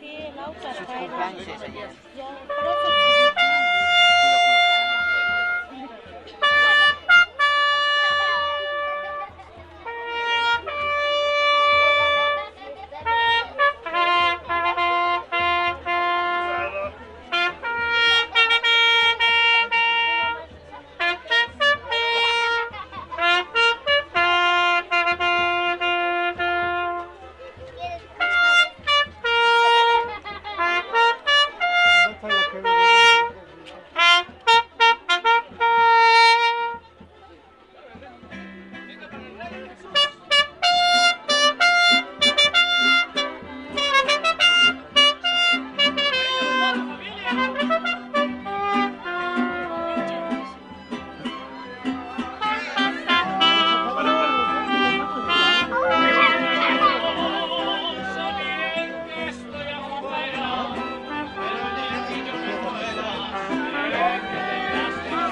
Sí, el auto. Sus cumpleaños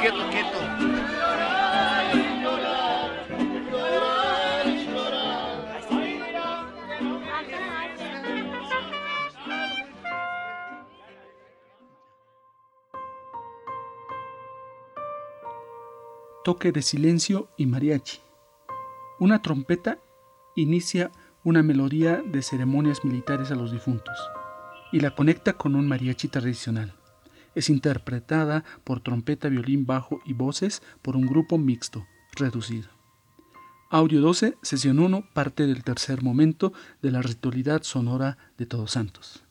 Quieto, quieto. Toque de silencio y mariachi. Una trompeta inicia una melodía de ceremonias militares a los difuntos y la conecta con un mariachi tradicional. Es interpretada por trompeta, violín, bajo y voces por un grupo mixto, reducido. Audio 12, sesión 1, parte del tercer momento de la ritualidad sonora de Todos Santos.